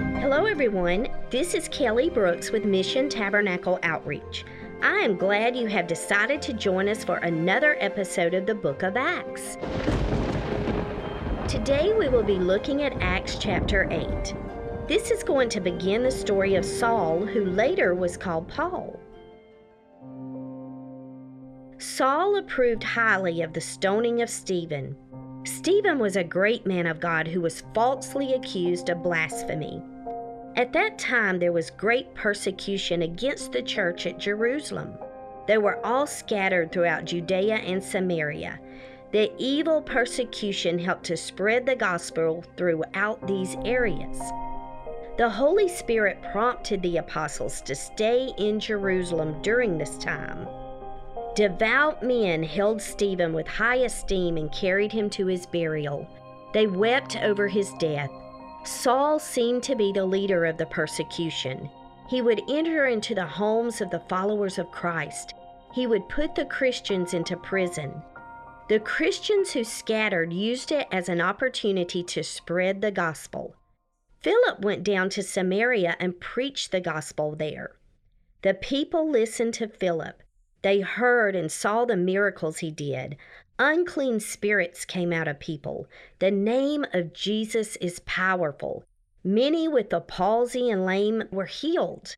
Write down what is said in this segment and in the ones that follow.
Hello, everyone. This is Kelly Brooks with Mission Tabernacle Outreach. I am glad you have decided to join us for another episode of the Book of Acts. Today we will be looking at Acts chapter 8. This is going to begin the story of Saul, who later was called Paul. Saul approved highly of the stoning of Stephen. Stephen was a great man of God who was falsely accused of blasphemy. At that time, there was great persecution against the church at Jerusalem. They were all scattered throughout Judea and Samaria. The evil persecution helped to spread the gospel throughout these areas. The Holy Spirit prompted the apostles to stay in Jerusalem during this time. Devout men held Stephen with high esteem and carried him to his burial. They wept over his death. Saul seemed to be the leader of the persecution. He would enter into the homes of the followers of Christ. He would put the Christians into prison. The Christians who scattered used it as an opportunity to spread the gospel. Philip went down to Samaria and preached the gospel there. The people listened to Philip. They heard and saw the miracles he did. Unclean spirits came out of people. The name of Jesus is powerful. Many with the palsy and lame were healed.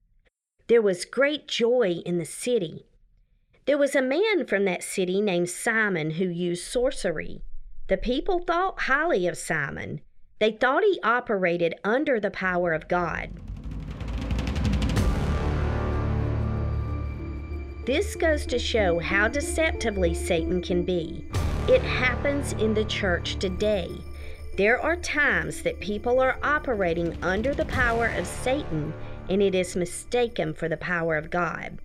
There was great joy in the city. There was a man from that city named Simon who used sorcery. The people thought highly of Simon. They thought he operated under the power of God. This goes to show how deceptively Satan can be. It happens in the church today. There are times that people are operating under the power of Satan and it is mistaken for the power of God.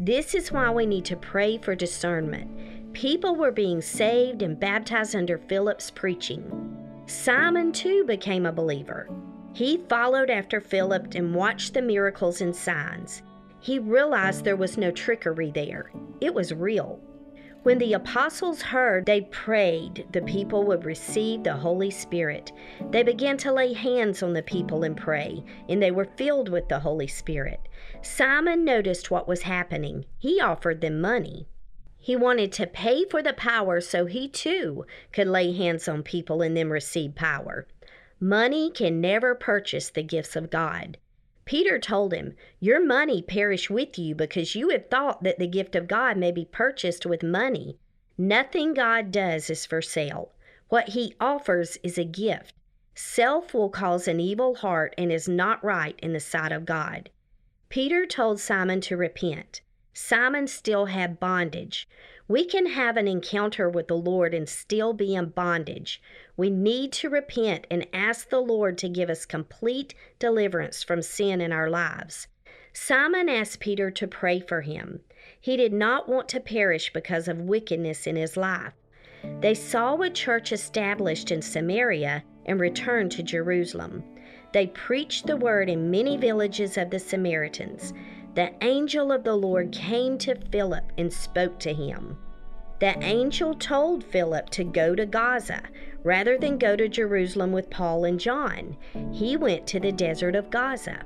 This is why we need to pray for discernment. People were being saved and baptized under Philip's preaching. Simon too became a believer. He followed after Philip and watched the miracles and signs. He realized there was no trickery there, it was real. When the apostles heard, they prayed the people would receive the Holy Spirit. They began to lay hands on the people and pray, and they were filled with the Holy Spirit. Simon noticed what was happening. He offered them money. He wanted to pay for the power so he too could lay hands on people and then receive power. Money can never purchase the gifts of God. Peter told him, Your money perish with you because you have thought that the gift of God may be purchased with money. Nothing God does is for sale. What he offers is a gift. Self will cause an evil heart and is not right in the sight of God. Peter told Simon to repent. Simon still had bondage. We can have an encounter with the Lord and still be in bondage. We need to repent and ask the Lord to give us complete deliverance from sin in our lives. Simon asked Peter to pray for him. He did not want to perish because of wickedness in his life. They saw a church established in Samaria and returned to Jerusalem. They preached the word in many villages of the Samaritans. The angel of the Lord came to Philip and spoke to him. The angel told Philip to go to Gaza rather than go to Jerusalem with Paul and John. He went to the desert of Gaza.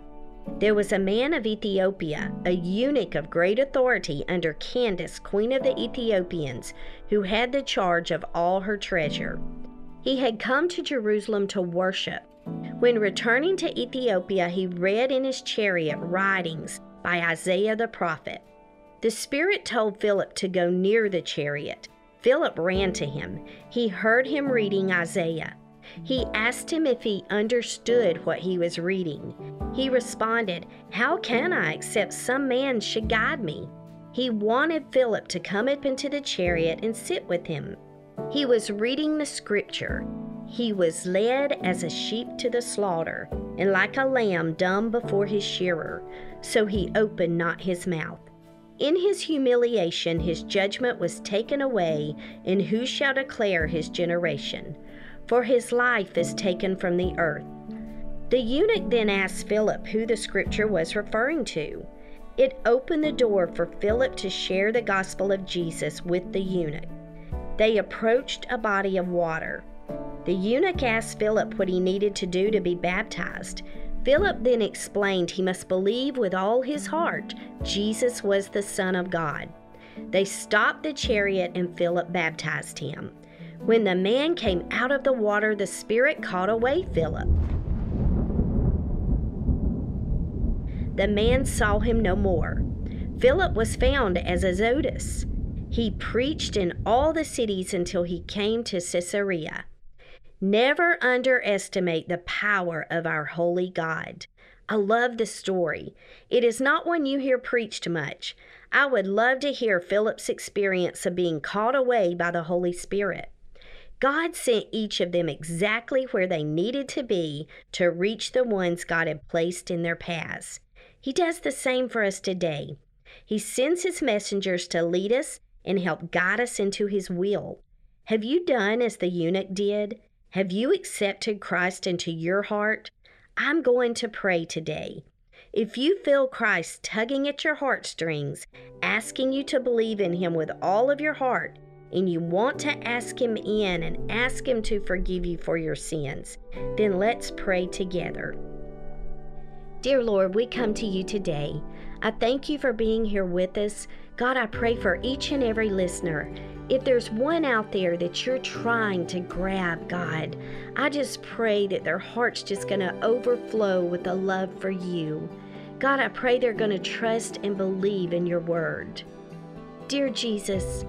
There was a man of Ethiopia, a eunuch of great authority under Candace, queen of the Ethiopians, who had the charge of all her treasure. He had come to Jerusalem to worship. When returning to Ethiopia, he read in his chariot writings by Isaiah the prophet. The Spirit told Philip to go near the chariot. Philip ran to him. He heard him reading Isaiah. He asked him if he understood what he was reading. He responded, How can I except some man should guide me? He wanted Philip to come up into the chariot and sit with him. He was reading the scripture. He was led as a sheep to the slaughter, and like a lamb dumb before his shearer, so he opened not his mouth. In his humiliation, his judgment was taken away, and who shall declare his generation? For his life is taken from the earth. The eunuch then asked Philip who the scripture was referring to. It opened the door for Philip to share the gospel of Jesus with the eunuch. They approached a body of water. The eunuch asked Philip what he needed to do to be baptized. Philip then explained he must believe with all his heart Jesus was the Son of God. They stopped the chariot and Philip baptized him. When the man came out of the water, the Spirit caught away Philip. The man saw him no more. Philip was found as Azotus. He preached in all the cities until he came to Caesarea. Never underestimate the power of our holy God. I love the story. It is not one you hear preached much. I would love to hear Philip's experience of being caught away by the Holy Spirit. God sent each of them exactly where they needed to be to reach the ones God had placed in their paths. He does the same for us today. He sends His messengers to lead us and help guide us into His will. Have you done as the eunuch did? Have you accepted Christ into your heart? I'm going to pray today. If you feel Christ tugging at your heartstrings, asking you to believe in Him with all of your heart, and you want to ask Him in and ask Him to forgive you for your sins, then let's pray together. Dear Lord, we come to you today. I thank you for being here with us. God, I pray for each and every listener. If there's one out there that you're trying to grab, God, I just pray that their heart's just going to overflow with a love for you. God, I pray they're going to trust and believe in your word. Dear Jesus,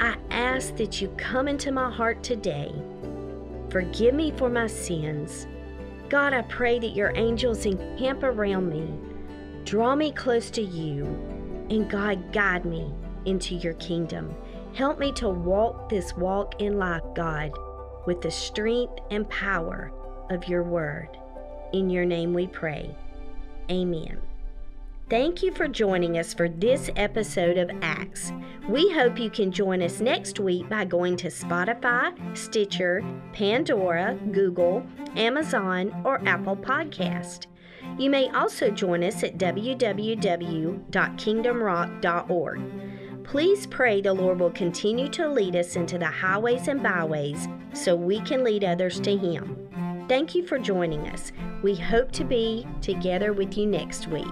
I ask that you come into my heart today. Forgive me for my sins. God, I pray that your angels encamp around me. Draw me close to you. And God, guide me into your kingdom. Help me to walk this walk in life, God, with the strength and power of your word. In your name we pray. Amen. Thank you for joining us for this episode of Acts. We hope you can join us next week by going to Spotify, Stitcher, Pandora, Google, Amazon, or Apple Podcast. You may also join us at www.kingdomrock.org. Please pray the Lord will continue to lead us into the highways and byways so we can lead others to Him. Thank you for joining us. We hope to be together with you next week.